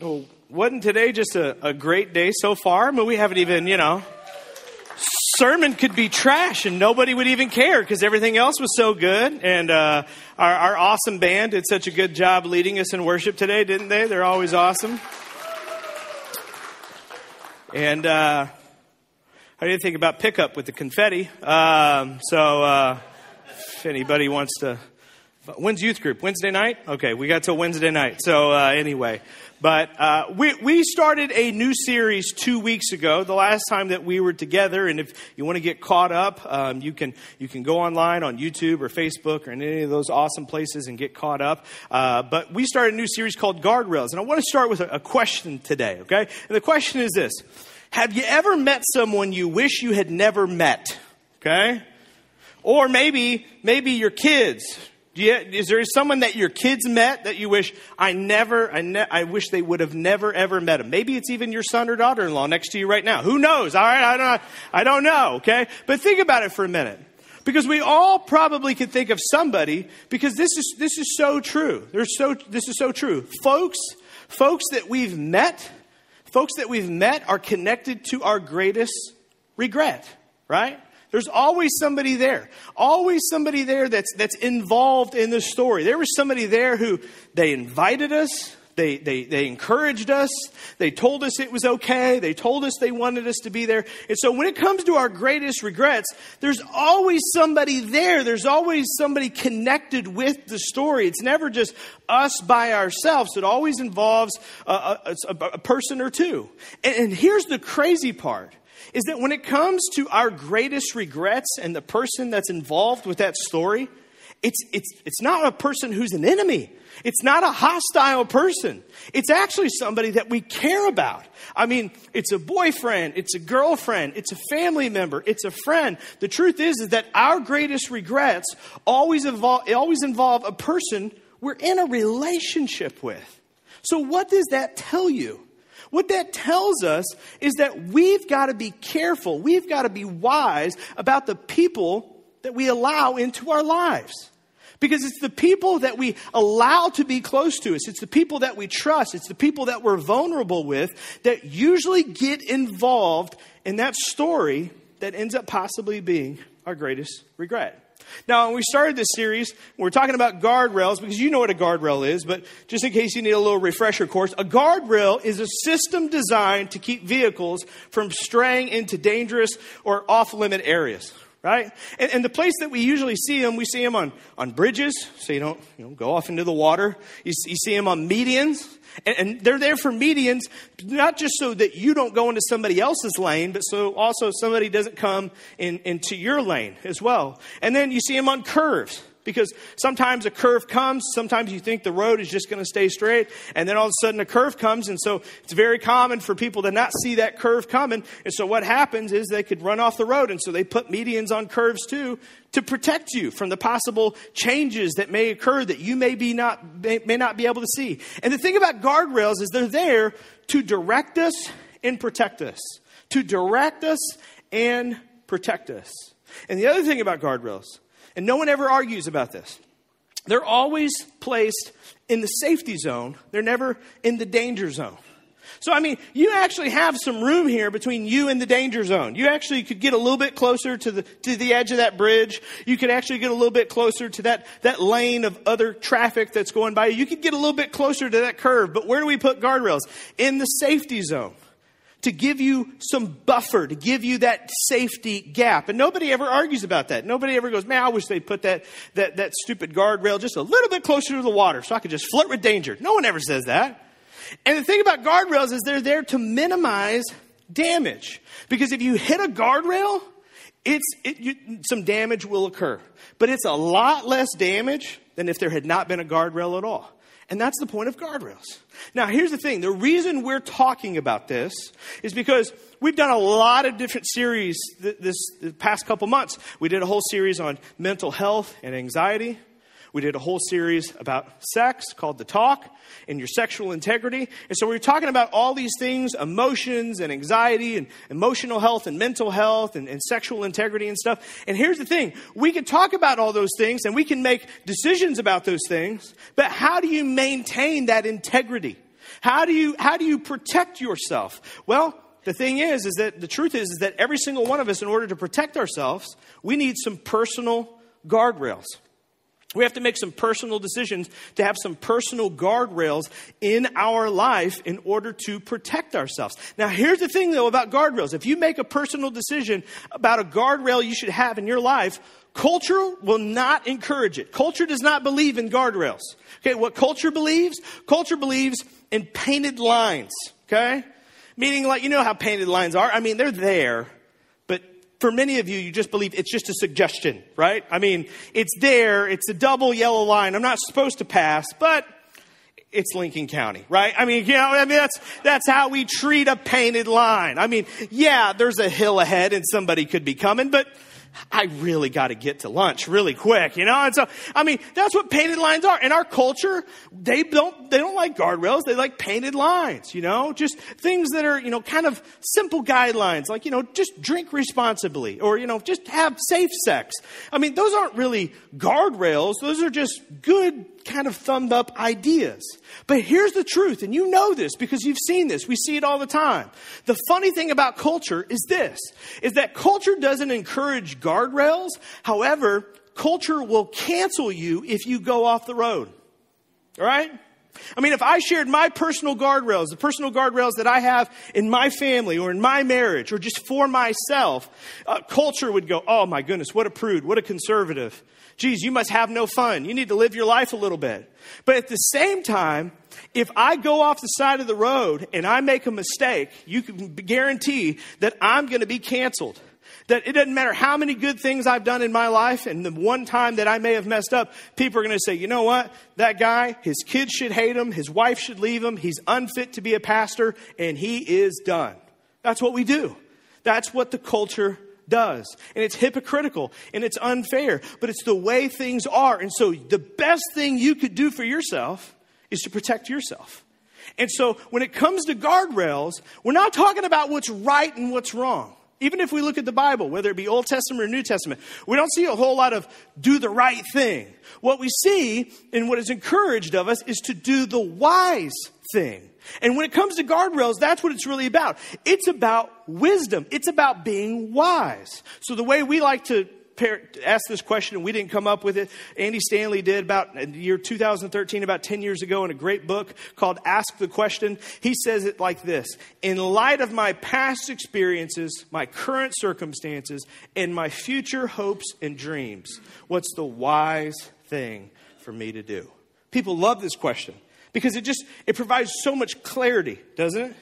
Well, wasn't today just a, a great day so far? I mean, we haven't even, you know, sermon could be trash and nobody would even care because everything else was so good. And uh, our, our awesome band did such a good job leading us in worship today, didn't they? They're always awesome. And uh, I didn't think about pickup with the confetti. Um, so uh, if anybody wants to. When's youth group? Wednesday night? Okay, we got till Wednesday night. So uh, anyway, but uh, we, we started a new series two weeks ago, the last time that we were together. And if you want to get caught up, um, you, can, you can go online on YouTube or Facebook or in any of those awesome places and get caught up. Uh, but we started a new series called Guardrails. And I want to start with a, a question today, okay? And the question is this Have you ever met someone you wish you had never met? Okay? Or maybe, maybe your kids you, is there someone that your kids met that you wish I never, I, ne- I wish they would have never ever met him? Maybe it's even your son or daughter-in-law next to you right now. Who knows? All right, I don't, I don't know. Okay, but think about it for a minute, because we all probably could think of somebody. Because this is this is so true. There's so this is so true, folks. Folks that we've met, folks that we've met are connected to our greatest regret. Right? There's always somebody there. Always somebody there that's, that's involved in the story. There was somebody there who they invited us. They, they, they encouraged us. They told us it was okay. They told us they wanted us to be there. And so when it comes to our greatest regrets, there's always somebody there. There's always somebody connected with the story. It's never just us by ourselves. It always involves a, a, a, a person or two. And, and here's the crazy part is that when it comes to our greatest regrets and the person that's involved with that story, it's, it's, it's not a person who's an enemy. It's not a hostile person. It's actually somebody that we care about. I mean, it's a boyfriend, it's a girlfriend, it's a family member, it's a friend. The truth is, is that our greatest regrets always involve, always involve a person we're in a relationship with. So, what does that tell you? What that tells us is that we've got to be careful, we've got to be wise about the people that we allow into our lives. Because it's the people that we allow to be close to us. It's the people that we trust. It's the people that we're vulnerable with that usually get involved in that story that ends up possibly being our greatest regret. Now, when we started this series, we're talking about guardrails because you know what a guardrail is, but just in case you need a little refresher course, a guardrail is a system designed to keep vehicles from straying into dangerous or off limit areas right? And, and, the place that we usually see them, we see them on, on bridges, so you don't you know, go off into the water. You, you see them on medians, and, and, they're there for medians, not just so that you don't go into somebody else's lane, but so also somebody doesn't come in, into your lane as well. And then you see them on curves because sometimes a curve comes, sometimes you think the road is just going to stay straight, and then all of a sudden a curve comes, and so it's very common for people to not see that curve coming. And so what happens is they could run off the road, and so they put medians on curves too to protect you from the possible changes that may occur that you may be not may, not be able to see. And the thing about guardrails is they're there to direct us and protect us. To direct us and protect us. And the other thing about guardrails and no one ever argues about this. They're always placed in the safety zone, they're never in the danger zone. So, I mean, you actually have some room here between you and the danger zone. You actually could get a little bit closer to the, to the edge of that bridge. You could actually get a little bit closer to that, that lane of other traffic that's going by. You could get a little bit closer to that curve. But where do we put guardrails? In the safety zone to give you some buffer, to give you that safety gap. And nobody ever argues about that. Nobody ever goes, man, I wish they put that, that, that stupid guardrail just a little bit closer to the water so I could just flirt with danger. No one ever says that. And the thing about guardrails is they're there to minimize damage. Because if you hit a guardrail, it's, it, you, some damage will occur. But it's a lot less damage than if there had not been a guardrail at all. And that's the point of guardrails. Now, here's the thing the reason we're talking about this is because we've done a lot of different series this, past couple months. We did a whole series on mental health and anxiety. We did a whole series about sex called The Talk and your sexual integrity. And so we were talking about all these things emotions and anxiety and emotional health and mental health and, and sexual integrity and stuff. And here's the thing we can talk about all those things and we can make decisions about those things, but how do you maintain that integrity? How do you, how do you protect yourself? Well, the thing is, is that the truth is, is that every single one of us, in order to protect ourselves, we need some personal guardrails. We have to make some personal decisions to have some personal guardrails in our life in order to protect ourselves. Now, here's the thing though about guardrails. If you make a personal decision about a guardrail you should have in your life, culture will not encourage it. Culture does not believe in guardrails. Okay, what culture believes? Culture believes in painted lines. Okay? Meaning, like, you know how painted lines are? I mean, they're there, for many of you, you just believe it's just a suggestion, right? I mean, it's there, it's a double yellow line. I'm not supposed to pass, but it's Lincoln County, right? I mean, you know, I mean, that's, that's how we treat a painted line. I mean, yeah, there's a hill ahead and somebody could be coming, but I really got to get to lunch really quick, you know? And so, I mean, that's what painted lines are. In our culture, they don't, they don't like guardrails. They like painted lines, you know? Just things that are, you know, kind of simple guidelines, like, you know, just drink responsibly or, you know, just have safe sex. I mean, those aren't really guardrails. Those are just good kind of thumbed up ideas. But here's the truth, and you know this because you've seen this. We see it all the time. The funny thing about culture is this, is that culture doesn't encourage guardrails. However, culture will cancel you if you go off the road. All right? I mean, if I shared my personal guardrails, the personal guardrails that I have in my family or in my marriage or just for myself, uh, culture would go, oh my goodness, what a prude, what a conservative geez, you must have no fun. You need to live your life a little bit. But at the same time, if I go off the side of the road and I make a mistake, you can guarantee that I'm going to be canceled. That it doesn't matter how many good things I've done in my life and the one time that I may have messed up, people are going to say, you know what? That guy, his kids should hate him, his wife should leave him, he's unfit to be a pastor, and he is done. That's what we do. That's what the culture does. And it's hypocritical and it's unfair, but it's the way things are. And so the best thing you could do for yourself is to protect yourself. And so when it comes to guardrails, we're not talking about what's right and what's wrong. Even if we look at the Bible, whether it be Old Testament or New Testament, we don't see a whole lot of do the right thing. What we see and what is encouraged of us is to do the wise thing. And when it comes to guardrails, that's what it's really about. It's about wisdom. It's about being wise. So the way we like to ask this question, and we didn't come up with it. Andy Stanley did about in the year 2013, about 10 years ago, in a great book called Ask the Question. He says it like this In light of my past experiences, my current circumstances, and my future hopes and dreams, what's the wise thing for me to do? People love this question because it just it provides so much clarity, doesn't it?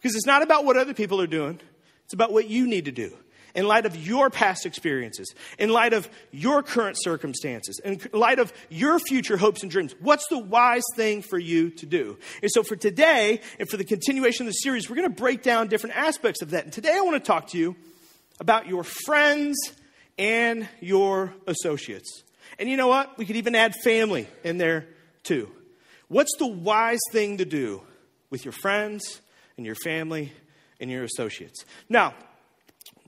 Because it's not about what other people are doing. It's about what you need to do in light of your past experiences, in light of your current circumstances, in light of your future hopes and dreams. What's the wise thing for you to do? And so for today and for the continuation of the series, we're going to break down different aspects of that. And today I want to talk to you about your friends and your associates. And you know what? We could even add family in there too. What's the wise thing to do with your friends and your family and your associates? Now,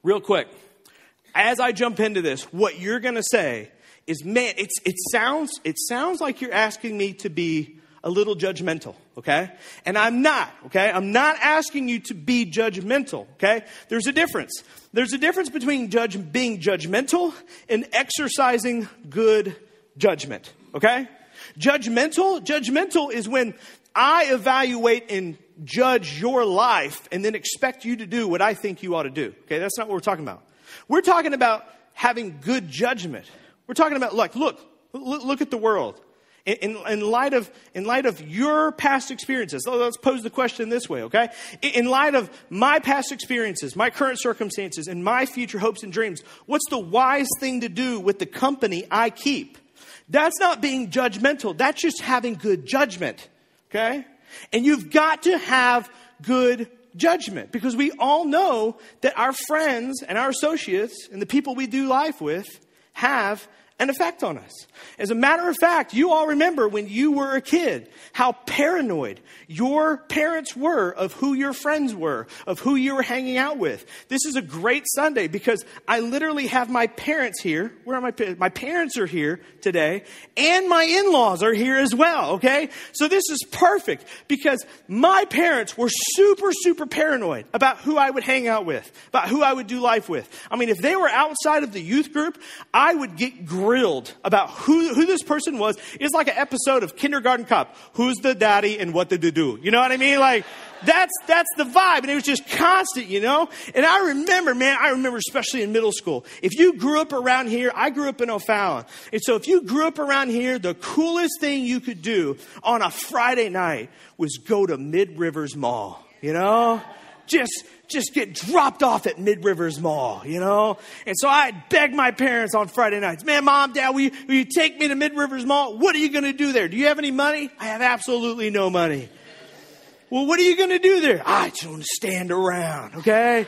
real quick, as I jump into this, what you're going to say is, man, it's, it, sounds, it sounds like you're asking me to be a little judgmental, okay? And I'm not, okay? I'm not asking you to be judgmental, okay? There's a difference. There's a difference between judge, being judgmental and exercising good judgment, okay? Judgmental, judgmental is when I evaluate and judge your life and then expect you to do what I think you ought to do. Okay, that's not what we're talking about. We're talking about having good judgment. We're talking about, like, look, look at the world. In, in, light of, in light of your past experiences, let's pose the question this way, okay? In light of my past experiences, my current circumstances, and my future hopes and dreams, what's the wise thing to do with the company I keep? That's not being judgmental. That's just having good judgment. Okay? And you've got to have good judgment because we all know that our friends and our associates and the people we do life with have an effect on us. As a matter of fact, you all remember when you were a kid how paranoid your parents were of who your friends were, of who you were hanging out with. This is a great Sunday because I literally have my parents here. Where are my parents? My parents are here today and my in-laws are here as well, okay? So this is perfect because my parents were super, super paranoid about who I would hang out with, about who I would do life with. I mean, if they were outside of the youth group, I would get grilled about who, who this person was. It's like an episode of Kindergarten Cop. Who's the daddy and what did they do? You know what I mean? Like, that's, that's the vibe. And it was just constant, you know? And I remember, man, I remember especially in middle school. If you grew up around here, I grew up in O'Fallon. And so if you grew up around here, the coolest thing you could do on a Friday night was go to Mid Rivers Mall, you know? Just, just get dropped off at Mid Rivers Mall, you know? And so I'd beg my parents on Friday nights, man, mom, dad, will you, will you take me to Mid Rivers Mall? What are you going to do there? Do you have any money? I have absolutely no money. Well, what are you going to do there? I just want to stand around, okay?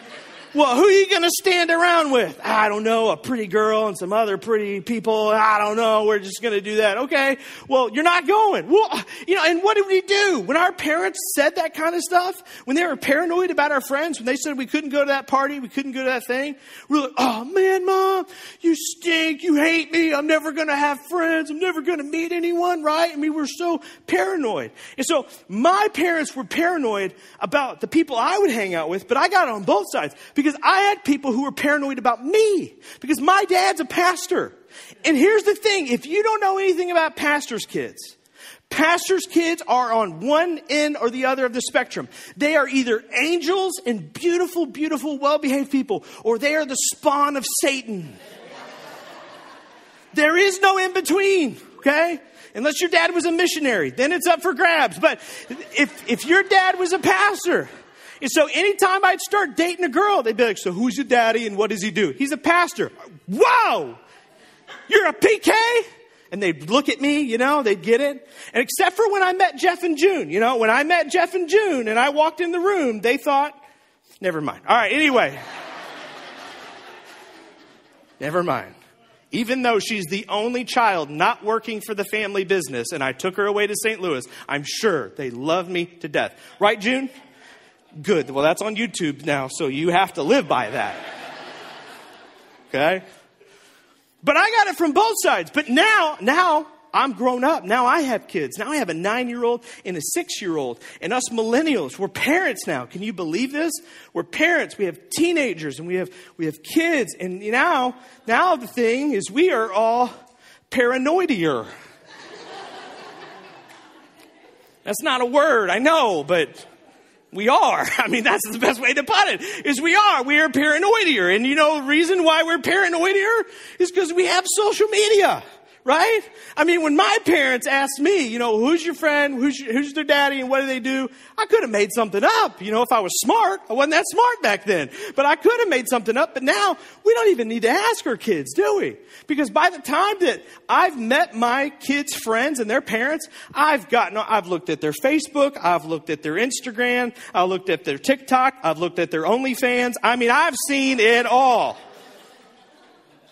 Well, who are you going to stand around with? I don't know, a pretty girl and some other pretty people. I don't know. We're just going to do that. Okay. Well, you're not going. Well, you know, and what did we do? When our parents said that kind of stuff, when they were paranoid about our friends, when they said we couldn't go to that party, we couldn't go to that thing, we we're like, oh man, mom, you stink. You hate me. I'm never going to have friends. I'm never going to meet anyone, right? I mean, we're so paranoid. And so my parents were paranoid about the people I would hang out with, but I got on both sides I had people who were paranoid about me because my dad's a pastor. And here's the thing if you don't know anything about pastors' kids, pastors' kids are on one end or the other of the spectrum. They are either angels and beautiful, beautiful, well behaved people, or they are the spawn of Satan. There is no in between, okay? Unless your dad was a missionary, then it's up for grabs. But if, if your dad was a pastor, and so anytime I'd start dating a girl, they'd be like, So who's your daddy and what does he do? He's a pastor. Whoa! You're a PK? And they'd look at me, you know, they'd get it. And except for when I met Jeff and June, you know, when I met Jeff and June and I walked in the room, they thought, never mind. All right, anyway. never mind. Even though she's the only child not working for the family business and I took her away to St. Louis, I'm sure they love me to death. Right, June? Good. Well, that's on YouTube now, so you have to live by that. Okay? But I got it from both sides. But now, now I'm grown up. Now I have kids. Now I have a nine year old and a six year old. And us millennials, we're parents now. Can you believe this? We're parents. We have teenagers and we have, we have kids. And now, now the thing is we are all paranoidier. That's not a word, I know, but we are. I mean, that's the best way to put it, is we are. We are paranoidier. And you know, the reason why we're paranoidier is because we have social media right? I mean, when my parents asked me, you know, who's your friend, who's, your, who's their daddy, and what do they do, I could have made something up. You know, if I was smart, I wasn't that smart back then, but I could have made something up. But now we don't even need to ask our kids, do we? Because by the time that I've met my kids' friends and their parents, I've gotten, I've looked at their Facebook, I've looked at their Instagram, I've looked at their TikTok, I've looked at their OnlyFans. I mean, I've seen it all.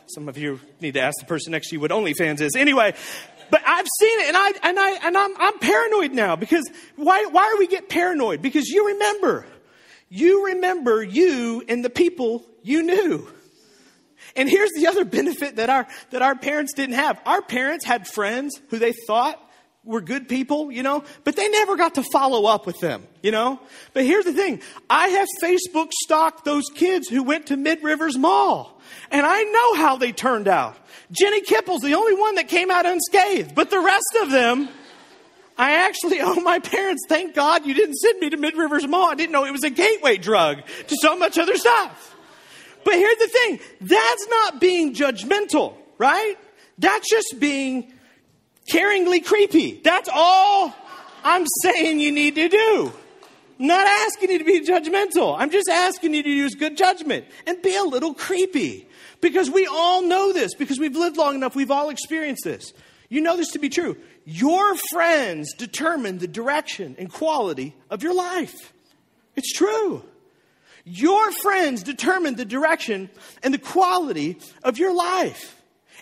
Some of you need to ask the person next to you what OnlyFans is. Anyway, but I've seen it and I and I and I'm I'm paranoid now because why why do we get paranoid? Because you remember. You remember you and the people you knew. And here's the other benefit that our that our parents didn't have. Our parents had friends who they thought were good people, you know, but they never got to follow up with them, you know. But here's the thing I have Facebook stalked those kids who went to Mid Rivers Mall. And I know how they turned out. Jenny Kipple's the only one that came out unscathed, but the rest of them, I actually owe my parents. Thank God you didn't send me to Mid Rivers Mall. I didn't know it was a gateway drug to so much other stuff. But here's the thing that's not being judgmental, right? That's just being caringly creepy. That's all I'm saying you need to do. I'm not asking you to be judgmental. I'm just asking you to use good judgment and be a little creepy. Because we all know this, because we've lived long enough, we've all experienced this. You know this to be true. Your friends determine the direction and quality of your life. It's true. Your friends determine the direction and the quality of your life.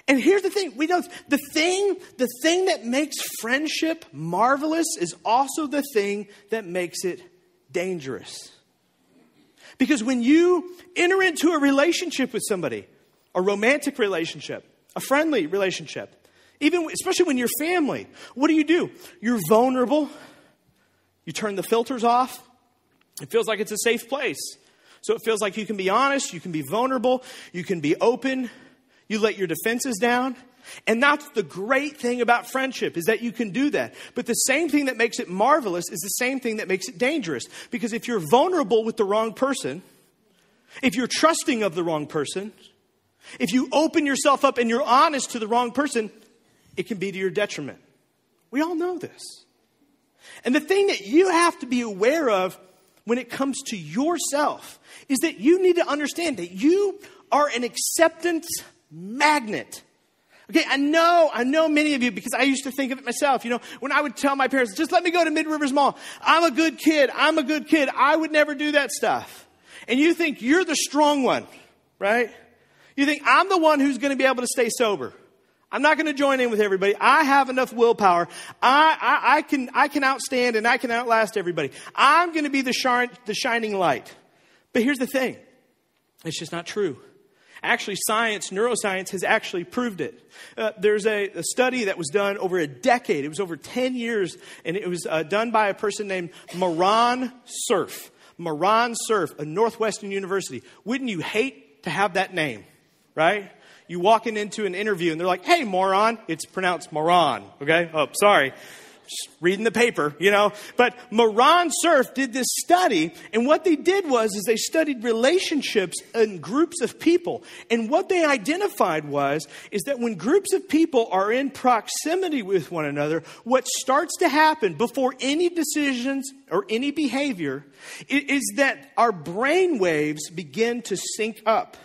And here's the thing, we don't the thing, the thing that makes friendship marvelous is also the thing that makes it dangerous. Because when you enter into a relationship with somebody, a romantic relationship, a friendly relationship, even especially when you're family, what do you do? You're vulnerable. You turn the filters off. It feels like it's a safe place. So it feels like you can be honest, you can be vulnerable, you can be open, you let your defenses down. And that's the great thing about friendship is that you can do that. But the same thing that makes it marvelous is the same thing that makes it dangerous. Because if you're vulnerable with the wrong person, if you're trusting of the wrong person, if you open yourself up and you're honest to the wrong person, it can be to your detriment. We all know this. And the thing that you have to be aware of when it comes to yourself is that you need to understand that you are an acceptance magnet. Okay, I know, I know many of you because I used to think of it myself. You know, when I would tell my parents, just let me go to Mid Rivers Mall. I'm a good kid. I'm a good kid. I would never do that stuff. And you think you're the strong one, right? You think I'm the one who's going to be able to stay sober. I'm not going to join in with everybody. I have enough willpower. I, I, I, can, I can outstand and I can outlast everybody. I'm going to be the, shine, the shining light. But here's the thing it's just not true. Actually, science, neuroscience has actually proved it. Uh, there's a, a, study that was done over a decade. It was over 10 years, and it was uh, done by a person named Moran Cerf. Moran Cerf, a Northwestern University. Wouldn't you hate to have that name, right? You walking into an interview and they're like, hey, moron. It's pronounced moron, okay? Oh, sorry reading the paper, you know. But Moran Cerf did this study, and what they did was is they studied relationships in groups of people. And what they identified was is that when groups of people are in proximity with one another, what starts to happen before any decisions or any behavior is that our brain waves begin to sync up.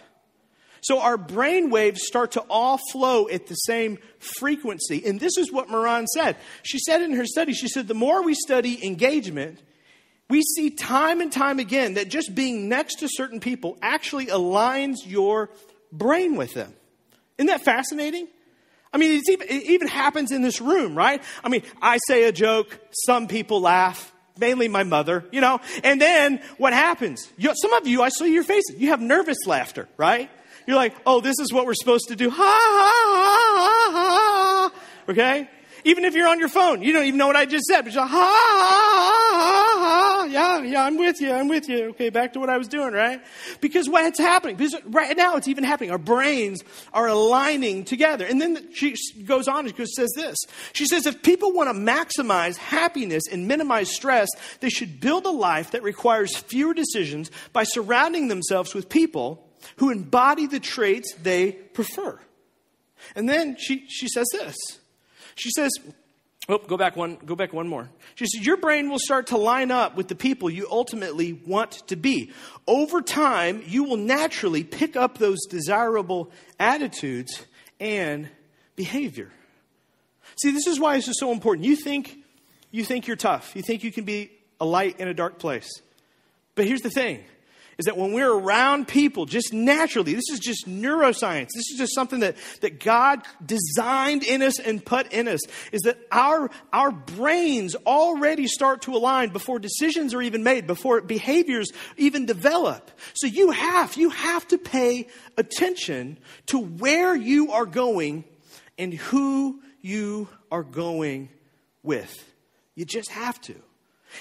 So our brain waves start to all flow at the same frequency. And this is what Moran said. She said in her study, she said, the more we study engagement, we see time and time again that just being next to certain people actually aligns your brain with them. Isn't that fascinating? I mean, even, it even happens in this room, right? I mean, I say a joke, some people laugh, mainly my mother, you know, and then what happens? You, some of you, I see your faces, you have nervous laughter, right? You're like, oh, this is what we're supposed to do. Ha, ha, ha, ha. Okay? Even if you're on your phone, you don't even know what I just said, but you're like, ha, ha, ha, ha. Yeah, yeah, I'm with you. I'm with you. Okay, back to what I was doing, right? Because what's happening? Because right now it's even happening. Our brains are aligning together. And then she goes on and says this. She says, if people want to maximize happiness and minimize stress, they should build a life that requires fewer decisions by surrounding themselves with people who embody the traits they prefer. And then she, she says this. She says, Oh, go back one, go back one more. She says, Your brain will start to line up with the people you ultimately want to be. Over time, you will naturally pick up those desirable attitudes and behavior. See, this is why this is so important. You think you think you're tough. You think you can be a light in a dark place. But here's the thing is that when we're around people, just naturally, this is just neuroscience, this is just something that, that God designed in us and put in us, is that our, our brains already start to align before decisions are even made, before behaviors even develop. So you have, you have to pay attention to where you are going and who you are going with. You just have to.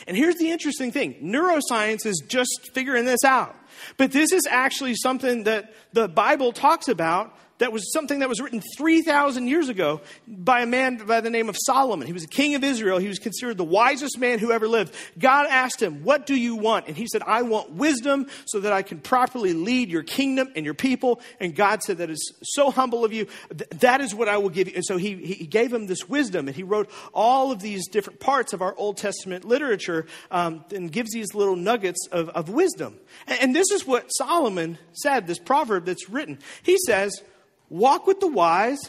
And here's the interesting thing neuroscience is just figuring this out. But this is actually something that the Bible talks about that was something that was written 3,000 years ago by a man by the name of Solomon. He was a king of Israel. He was considered the wisest man who ever lived. God asked him, What do you want? And he said, I want wisdom so that I can properly lead your kingdom and your people. And God said, That is so humble of you. that is what I will give you. And so he, he gave him this wisdom and he wrote all of these different parts of our Old Testament literature um, and gives these little nuggets of, of wisdom. And, and this is what Solomon said, this proverb that's written. He says, Walk with the wise,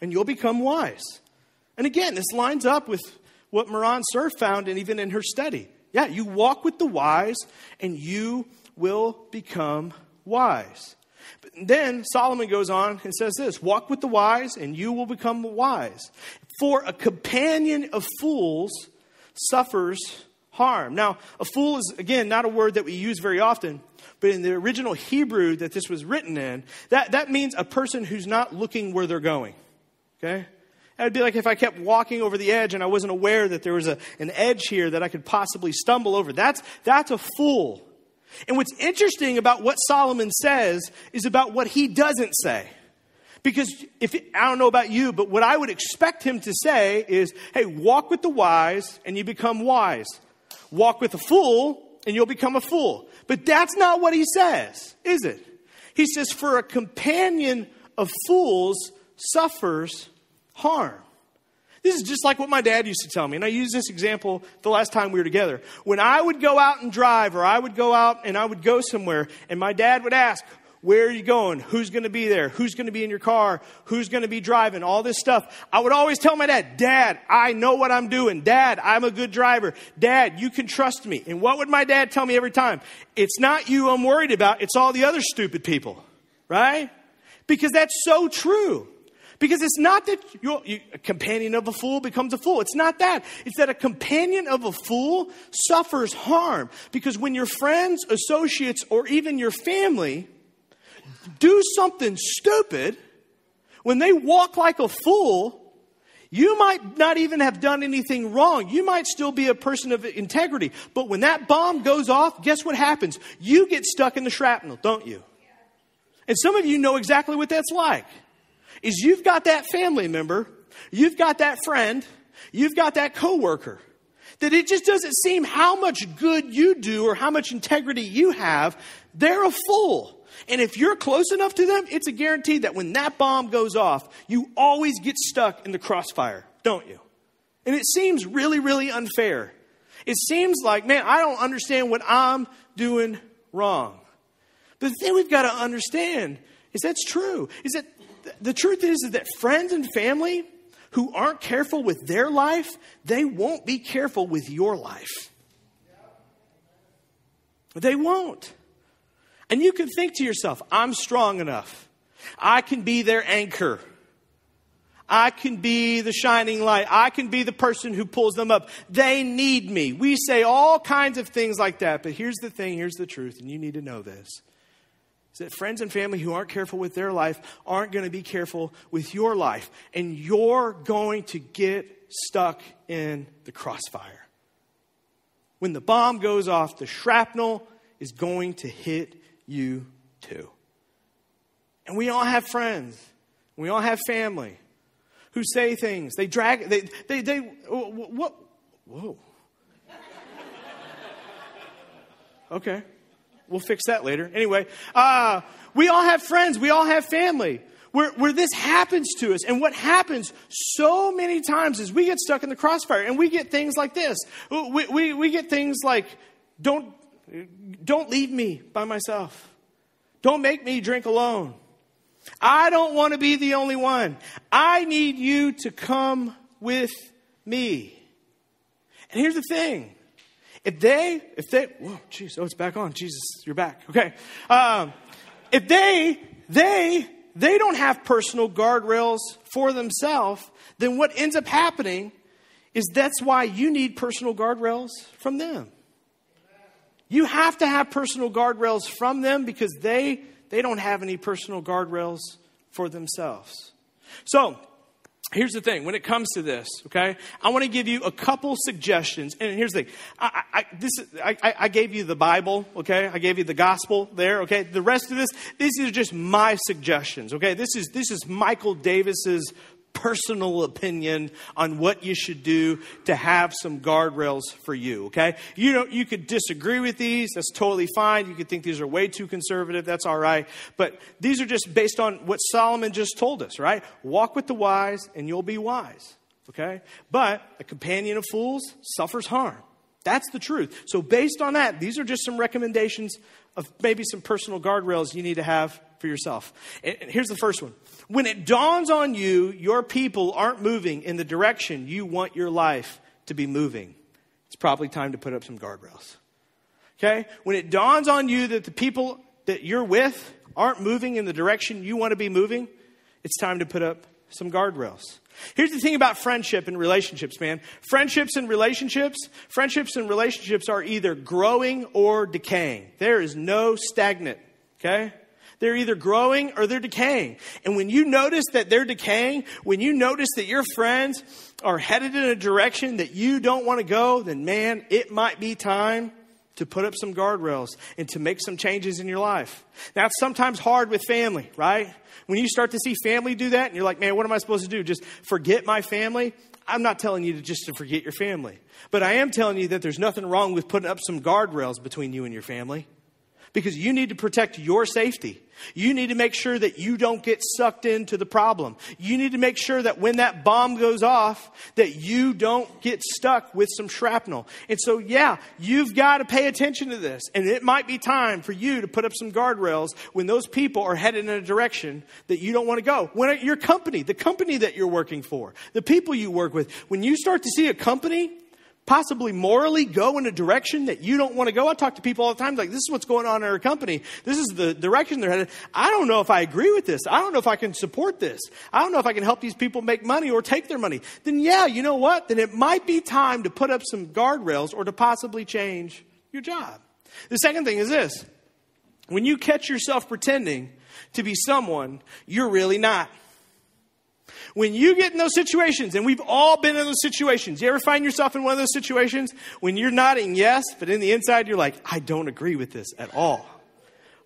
and you'll become wise. And again, this lines up with what Moran Cerf found, and even in her study. Yeah, you walk with the wise, and you will become wise. But then Solomon goes on and says this Walk with the wise, and you will become wise. For a companion of fools suffers harm. Now, a fool is, again, not a word that we use very often, but in the original Hebrew that this was written in, that, that means a person who's not looking where they're going. Okay? It'd be like if I kept walking over the edge and I wasn't aware that there was a, an edge here that I could possibly stumble over. That's, that's a fool. And what's interesting about what Solomon says is about what he doesn't say. Because if I don't know about you, but what I would expect him to say is, hey, walk with the wise and you become wise. Walk with a fool and you'll become a fool. But that's not what he says, is it? He says, for a companion of fools suffers harm. This is just like what my dad used to tell me. And I used this example the last time we were together. When I would go out and drive, or I would go out and I would go somewhere, and my dad would ask, where are you going? Who's going to be there? Who's going to be in your car? Who's going to be driving? All this stuff. I would always tell my dad, Dad, I know what I'm doing. Dad, I'm a good driver. Dad, you can trust me. And what would my dad tell me every time? It's not you I'm worried about. It's all the other stupid people. Right? Because that's so true. Because it's not that you, a companion of a fool becomes a fool. It's not that. It's that a companion of a fool suffers harm. Because when your friends, associates, or even your family do something stupid, when they walk like a fool, you might not even have done anything wrong. You might still be a person of integrity. But when that bomb goes off, guess what happens? You get stuck in the shrapnel, don't you? And some of you know exactly what that's like is you've got that family member, you've got that friend, you've got that coworker that it just doesn't seem how much good you do or how much integrity you have, they're a fool. And if you're close enough to them, it's a guarantee that when that bomb goes off, you always get stuck in the crossfire, don't you? And it seems really, really unfair. It seems like, man, I don't understand what I'm doing wrong. But the thing we've got to understand is that's true. Is that the truth is, is that friends and family who aren't careful with their life, they won't be careful with your life. They won't. And you can think to yourself, I'm strong enough. I can be their anchor. I can be the shining light. I can be the person who pulls them up. They need me. We say all kinds of things like that, but here's the thing, here's the truth, and you need to know this is that friends and family who aren't careful with their life aren't going to be careful with your life. And you're going to get stuck in the crossfire. When the bomb goes off, the shrapnel is going to hit you too. And we all have friends, we all have family who say things. They drag, they, they, they, what? Whoa. Okay. We'll fix that later. Anyway, uh, we all have friends. We all have family where, where this happens to us. And what happens so many times is we get stuck in the crossfire and we get things like this. We, we, we get things like, don't, don't leave me by myself. Don't make me drink alone. I don't want to be the only one. I need you to come with me. And here's the thing if they, if they, whoa, jeez, oh, it's back on. Jesus, you're back. Okay. Um, if they, they, they don't have personal guardrails for themselves, then what ends up happening is that's why you need personal guardrails from them. You have to have personal guardrails from them because they, they don't have any personal guardrails for themselves. So, Here's the thing when it comes to this, okay? I want to give you a couple suggestions. And here's the thing I, I, this, I, I gave you the Bible, okay? I gave you the gospel there, okay? The rest of this, this is just my suggestions, okay? This is, this is Michael Davis's personal opinion on what you should do to have some guardrails for you, okay? You know, you could disagree with these, that's totally fine. You could think these are way too conservative, that's all right. But these are just based on what Solomon just told us, right? Walk with the wise and you'll be wise, okay? But a companion of fools suffers harm. That's the truth. So, based on that, these are just some recommendations of maybe some personal guardrails you need to have for yourself. And here's the first one when it dawns on you, your people aren't moving in the direction you want your life to be moving, it's probably time to put up some guardrails. Okay? When it dawns on you that the people that you're with aren't moving in the direction you want to be moving, it's time to put up some guardrails. Here's the thing about friendship and relationships, man. Friendships and relationships, friendships and relationships are either growing or decaying. There is no stagnant, okay? They're either growing or they're decaying. And when you notice that they're decaying, when you notice that your friends are headed in a direction that you don't want to go, then man, it might be time to put up some guardrails and to make some changes in your life. Now, it's sometimes hard with family, right? When you start to see family do that and you're like, man, what am I supposed to do? Just forget my family? I'm not telling you to just to forget your family. But I am telling you that there's nothing wrong with putting up some guardrails between you and your family because you need to protect your safety. You need to make sure that you don't get sucked into the problem. You need to make sure that when that bomb goes off, that you don't get stuck with some shrapnel. And so, yeah, you've got to pay attention to this. And it might be time for you to put up some guardrails when those people are headed in a direction that you don't want to go. When your company, the company that you're working for, the people you work with, when you start to see a company possibly morally go in a direction that you don't want to go. I talk to people all the time like, this is what's going on in our company. This is the direction they're headed. I don't know if I agree with this. I don't know if I can support this. I don't know if I can help these people make money or take their money. Then yeah, you know what? Then it might be time to put up some guardrails or to possibly change your job. The second thing is this. When you catch yourself pretending to be someone you're really not. When you get in those situations, and we've all been in those situations, you ever find yourself in one of those situations when you're nodding yes, but in the inside you're like, I don't agree with this at all.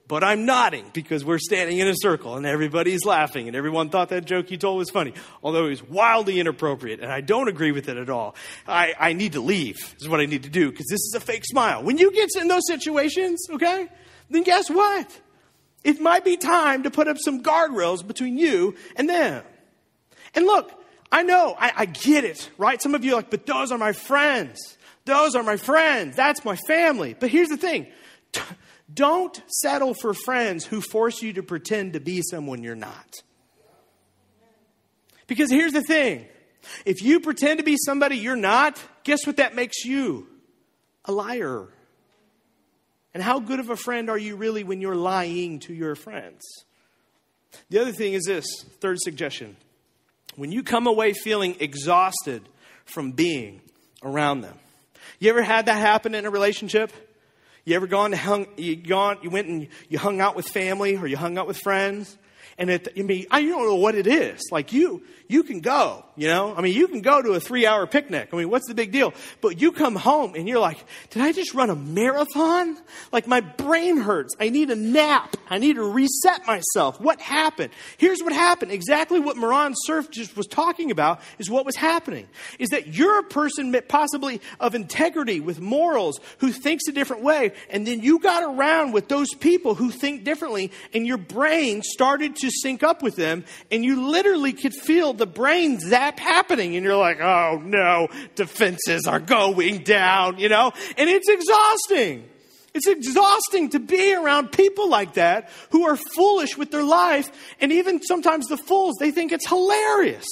But I'm nodding because we're standing in a circle and everybody's laughing and everyone thought that joke you told was funny, although it was wildly inappropriate and I don't agree with it at all. I, I need to leave, is what I need to do because this is a fake smile. When you get in those situations, okay, then guess what? It might be time to put up some guardrails between you and them. And look, I know, I, I get it, right? Some of you are like, but those are my friends. Those are my friends. That's my family. But here's the thing don't settle for friends who force you to pretend to be someone you're not. Because here's the thing if you pretend to be somebody you're not, guess what that makes you? A liar. And how good of a friend are you really when you're lying to your friends? The other thing is this third suggestion when you come away feeling exhausted from being around them. You ever had that happen in a relationship? You ever gone to hung, you gone, you went and you hung out with family or you hung out with friends and it, I mean, I don't know what it is. Like you, you can go, you know? I mean, you can go to a three hour picnic. I mean, what's the big deal? But you come home and you're like, did I just run a marathon? Like my brain hurts. I need a nap. I need to reset myself. What happened? Here's what happened. Exactly what Moran Cerf just was talking about is what was happening. Is that you're a person possibly of integrity with morals who thinks a different way. And then you got around with those people who think differently and your brain started to sync up with them and you literally could feel the brain zap happening and you're like, oh no, defenses are going down, you know? And it's exhausting. It's exhausting to be around people like that who are foolish with their life. And even sometimes the fools, they think it's hilarious.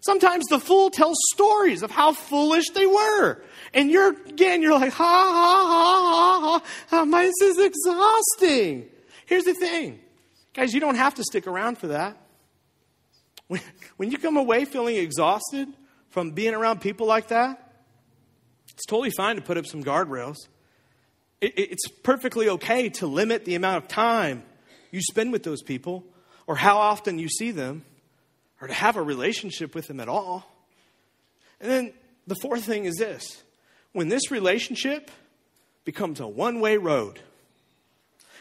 Sometimes the fool tells stories of how foolish they were. And you're, again, you're like, ha, ha, ha, ha, ha. This is exhausting. Here's the thing. Guys, you don't have to stick around for that. When, when you come away feeling exhausted from being around people like that, it's totally fine to put up some guardrails. It, it's perfectly okay to limit the amount of time you spend with those people or how often you see them or to have a relationship with them at all. And then the fourth thing is this when this relationship becomes a one way road,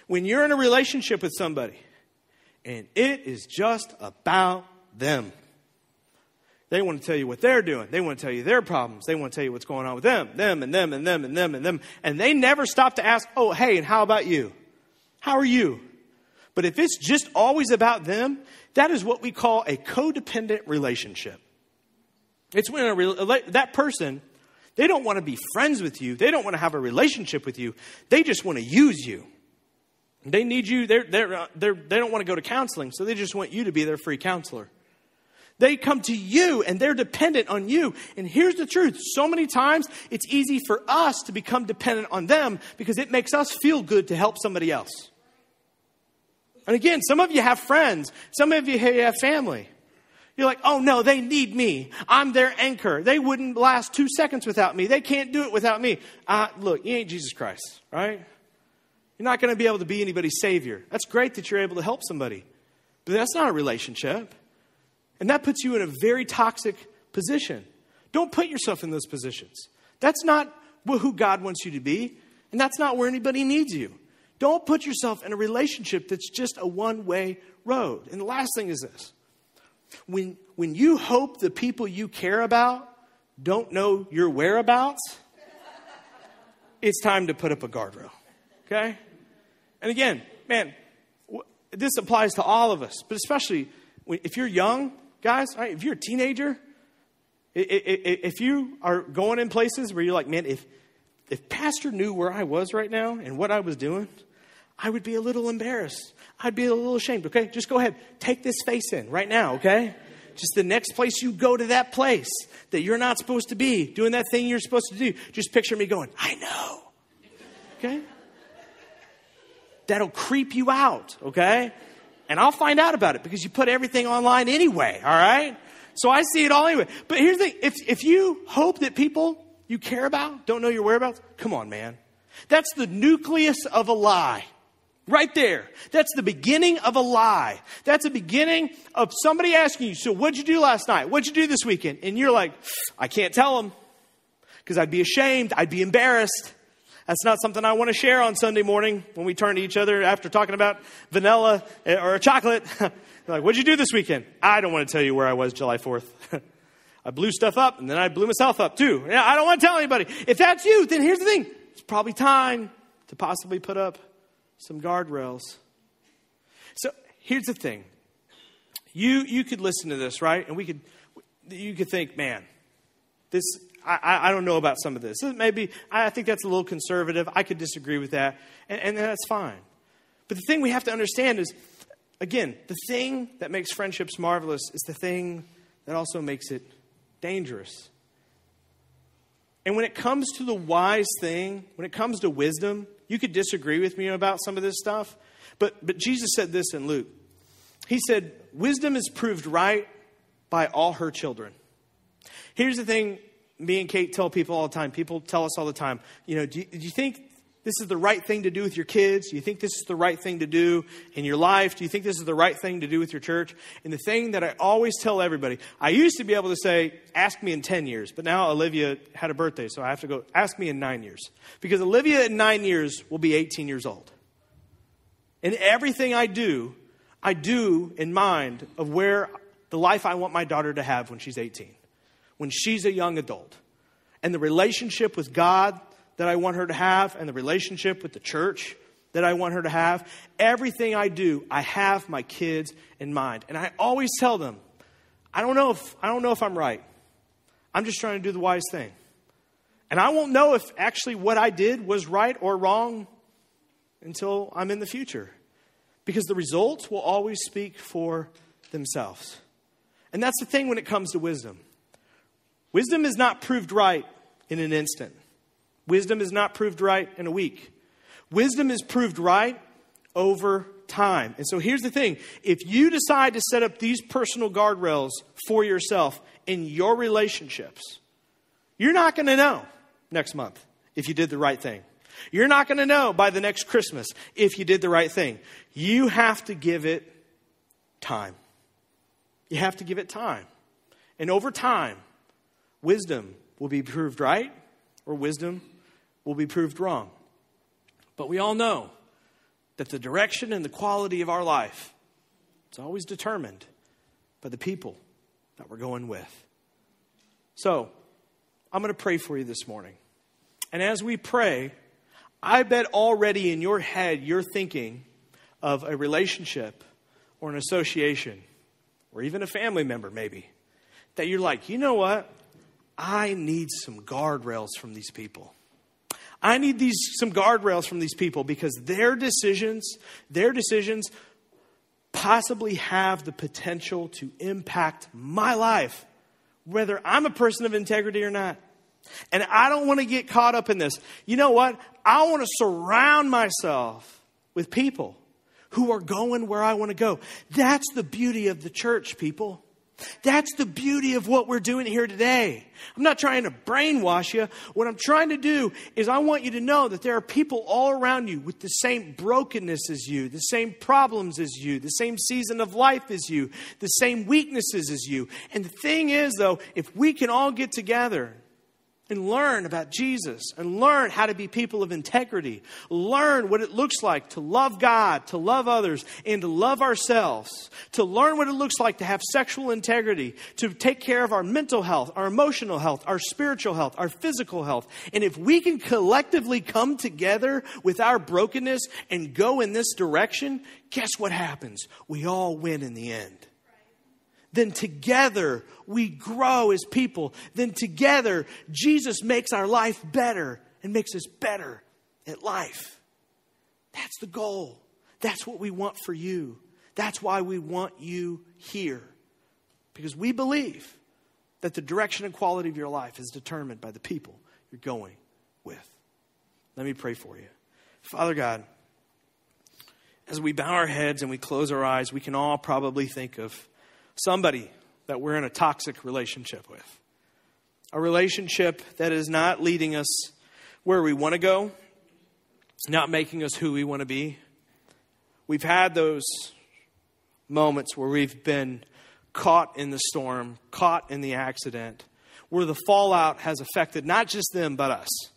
when you're in a relationship with somebody and it is just about them. They want to tell you what they're doing. They want to tell you their problems. They want to tell you what's going on with them, them, and them, and them, and them, and them. And they never stop to ask, oh, hey, and how about you? How are you? But if it's just always about them, that is what we call a codependent relationship. It's when a, that person, they don't want to be friends with you. They don't want to have a relationship with you. They just want to use you. They need you. They're, they're, uh, they're, they don't want to go to counseling, so they just want you to be their free counselor. They come to you and they're dependent on you. And here's the truth so many times it's easy for us to become dependent on them because it makes us feel good to help somebody else. And again, some of you have friends, some of you have family. You're like, oh no, they need me. I'm their anchor. They wouldn't last two seconds without me. They can't do it without me. Uh, look, you ain't Jesus Christ, right? You're not going to be able to be anybody's savior. That's great that you're able to help somebody, but that's not a relationship. And that puts you in a very toxic position. Don't put yourself in those positions. That's not who God wants you to be, and that's not where anybody needs you. Don't put yourself in a relationship that's just a one way road. And the last thing is this when, when you hope the people you care about don't know your whereabouts, it's time to put up a guardrail. Okay? And again, man, this applies to all of us, but especially if you're young, guys, if you're a teenager, if you are going in places where you're like, man, if, if Pastor knew where I was right now and what I was doing, I would be a little embarrassed. I'd be a little ashamed. Okay, just go ahead. Take this face in right now, okay? Just the next place you go to that place that you're not supposed to be, doing that thing you're supposed to do, just picture me going, I know. Okay? That'll creep you out, okay? And I'll find out about it because you put everything online anyway, all right? So I see it all anyway. But here's the thing if, if you hope that people you care about don't know your whereabouts, come on, man. That's the nucleus of a lie. Right there. That's the beginning of a lie. That's the beginning of somebody asking you, So, what'd you do last night? What'd you do this weekend? And you're like, I can't tell them because I'd be ashamed. I'd be embarrassed. That's not something I want to share on Sunday morning when we turn to each other after talking about vanilla eh, or chocolate. like, what'd you do this weekend? I don't want to tell you where I was July 4th. I blew stuff up and then I blew myself up too. Yeah, I don't want to tell anybody. If that's you, then here's the thing. It's probably time to possibly put up some guardrails. So here's the thing. You you could listen to this, right? And we could you could think, man, this I, I don't know about some of this. Maybe I think that's a little conservative. I could disagree with that, and, and that's fine. But the thing we have to understand is, again, the thing that makes friendships marvelous is the thing that also makes it dangerous. And when it comes to the wise thing, when it comes to wisdom, you could disagree with me about some of this stuff, but, but Jesus said this in Luke. He said, Wisdom is proved right by all her children. Here's the thing me and Kate tell people all the time. People tell us all the time, you know, do you, do you think this is the right thing to do with your kids? Do you think this is the right thing to do in your life? Do you think this is the right thing to do with your church? And the thing that I always tell everybody, I used to be able to say, ask me in 10 years, but now Olivia had a birthday, so I have to go, ask me in nine years. Because Olivia in nine years will be 18 years old. And everything I do, I do in mind of where the life I want my daughter to have when she's 18, when she's a young adult. And the relationship with God that I want her to have and the relationship with the church that I want her to have. Everything I do, I have my kids in mind. And I always tell them, I don't know if I don't know if I'm right. I'm just trying to do the wise thing. And I won't know if actually what I did was right or wrong until I'm in the future. Because the results will always speak for themselves. And that's the thing when it comes to wisdom. Wisdom is not proved right in an instant. Wisdom is not proved right in a week. Wisdom is proved right over time. And so here's the thing if you decide to set up these personal guardrails for yourself in your relationships, you're not going to know next month if you did the right thing. You're not going to know by the next Christmas if you did the right thing. You have to give it time. You have to give it time. And over time, wisdom will be proved right or wisdom will be proved wrong. But we all know that the direction and the quality of our life is always determined by the people that we're going with. So, I'm going to pray for you this morning. And as we pray, I bet already in your head you're thinking of a relationship or an association or even a family member, maybe, that you're like, you know what? I need some guardrails from these people. I need these some guardrails from these people because their decisions, their decisions possibly have the potential to impact my life, whether I'm a person of integrity or not. And I don't want to get caught up in this. You know what? I want to surround myself with people who are going where I want to go. That's the beauty of the church, people. That's the beauty of what we're doing here today. I'm not trying to brainwash you. What I'm trying to do is I want you to know that there are people all around you with the same brokenness as you, the same problems as you, the same season of life as you, the same weaknesses as you. And the thing is, though, if we can all get together and learn about Jesus and learn how to be people of integrity. Learn what it looks like to love God, to love others, and to love ourselves. To learn what it looks like to have sexual integrity, to take care of our mental health, our emotional health, our spiritual health, our physical health. And if we can collectively come together with our brokenness and go in this direction, guess what happens? We all win in the end then together we grow as people. Then together Jesus makes our life better and makes us better at life. That's the goal. That's what we want for you. That's why we want you here. Because we believe that the direction and quality of your life is determined by the people you're going with. Let me pray for you. Father God, as we bow our heads and we close our eyes, we can all probably think of somebody that we're in a toxic relationship with. A relationship that is not leading us where we want to go, not making us who we want to be. We've had those moments where we've been caught in the storm, caught in the accident, where the fallout has affected not just them, but us.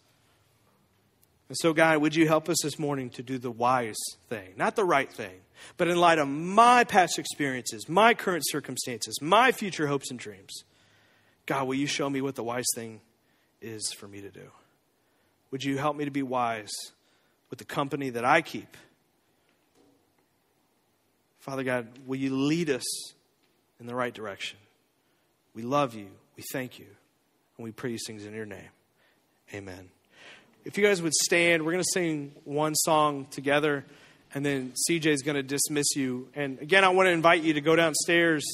And so, God, would you help us this morning to do the wise thing, not the right thing, but in light of my past experiences, my current circumstances, my future hopes and dreams, God, will you show me what the wise thing is for me to do? Would you help me to be wise with the company that I keep? Father God, will you lead us in the right direction? We love you, we thank you, and we pray these things in your name. Amen. If you guys would stand, we're going to sing one song together and then CJ is going to dismiss you. And again, I want to invite you to go downstairs.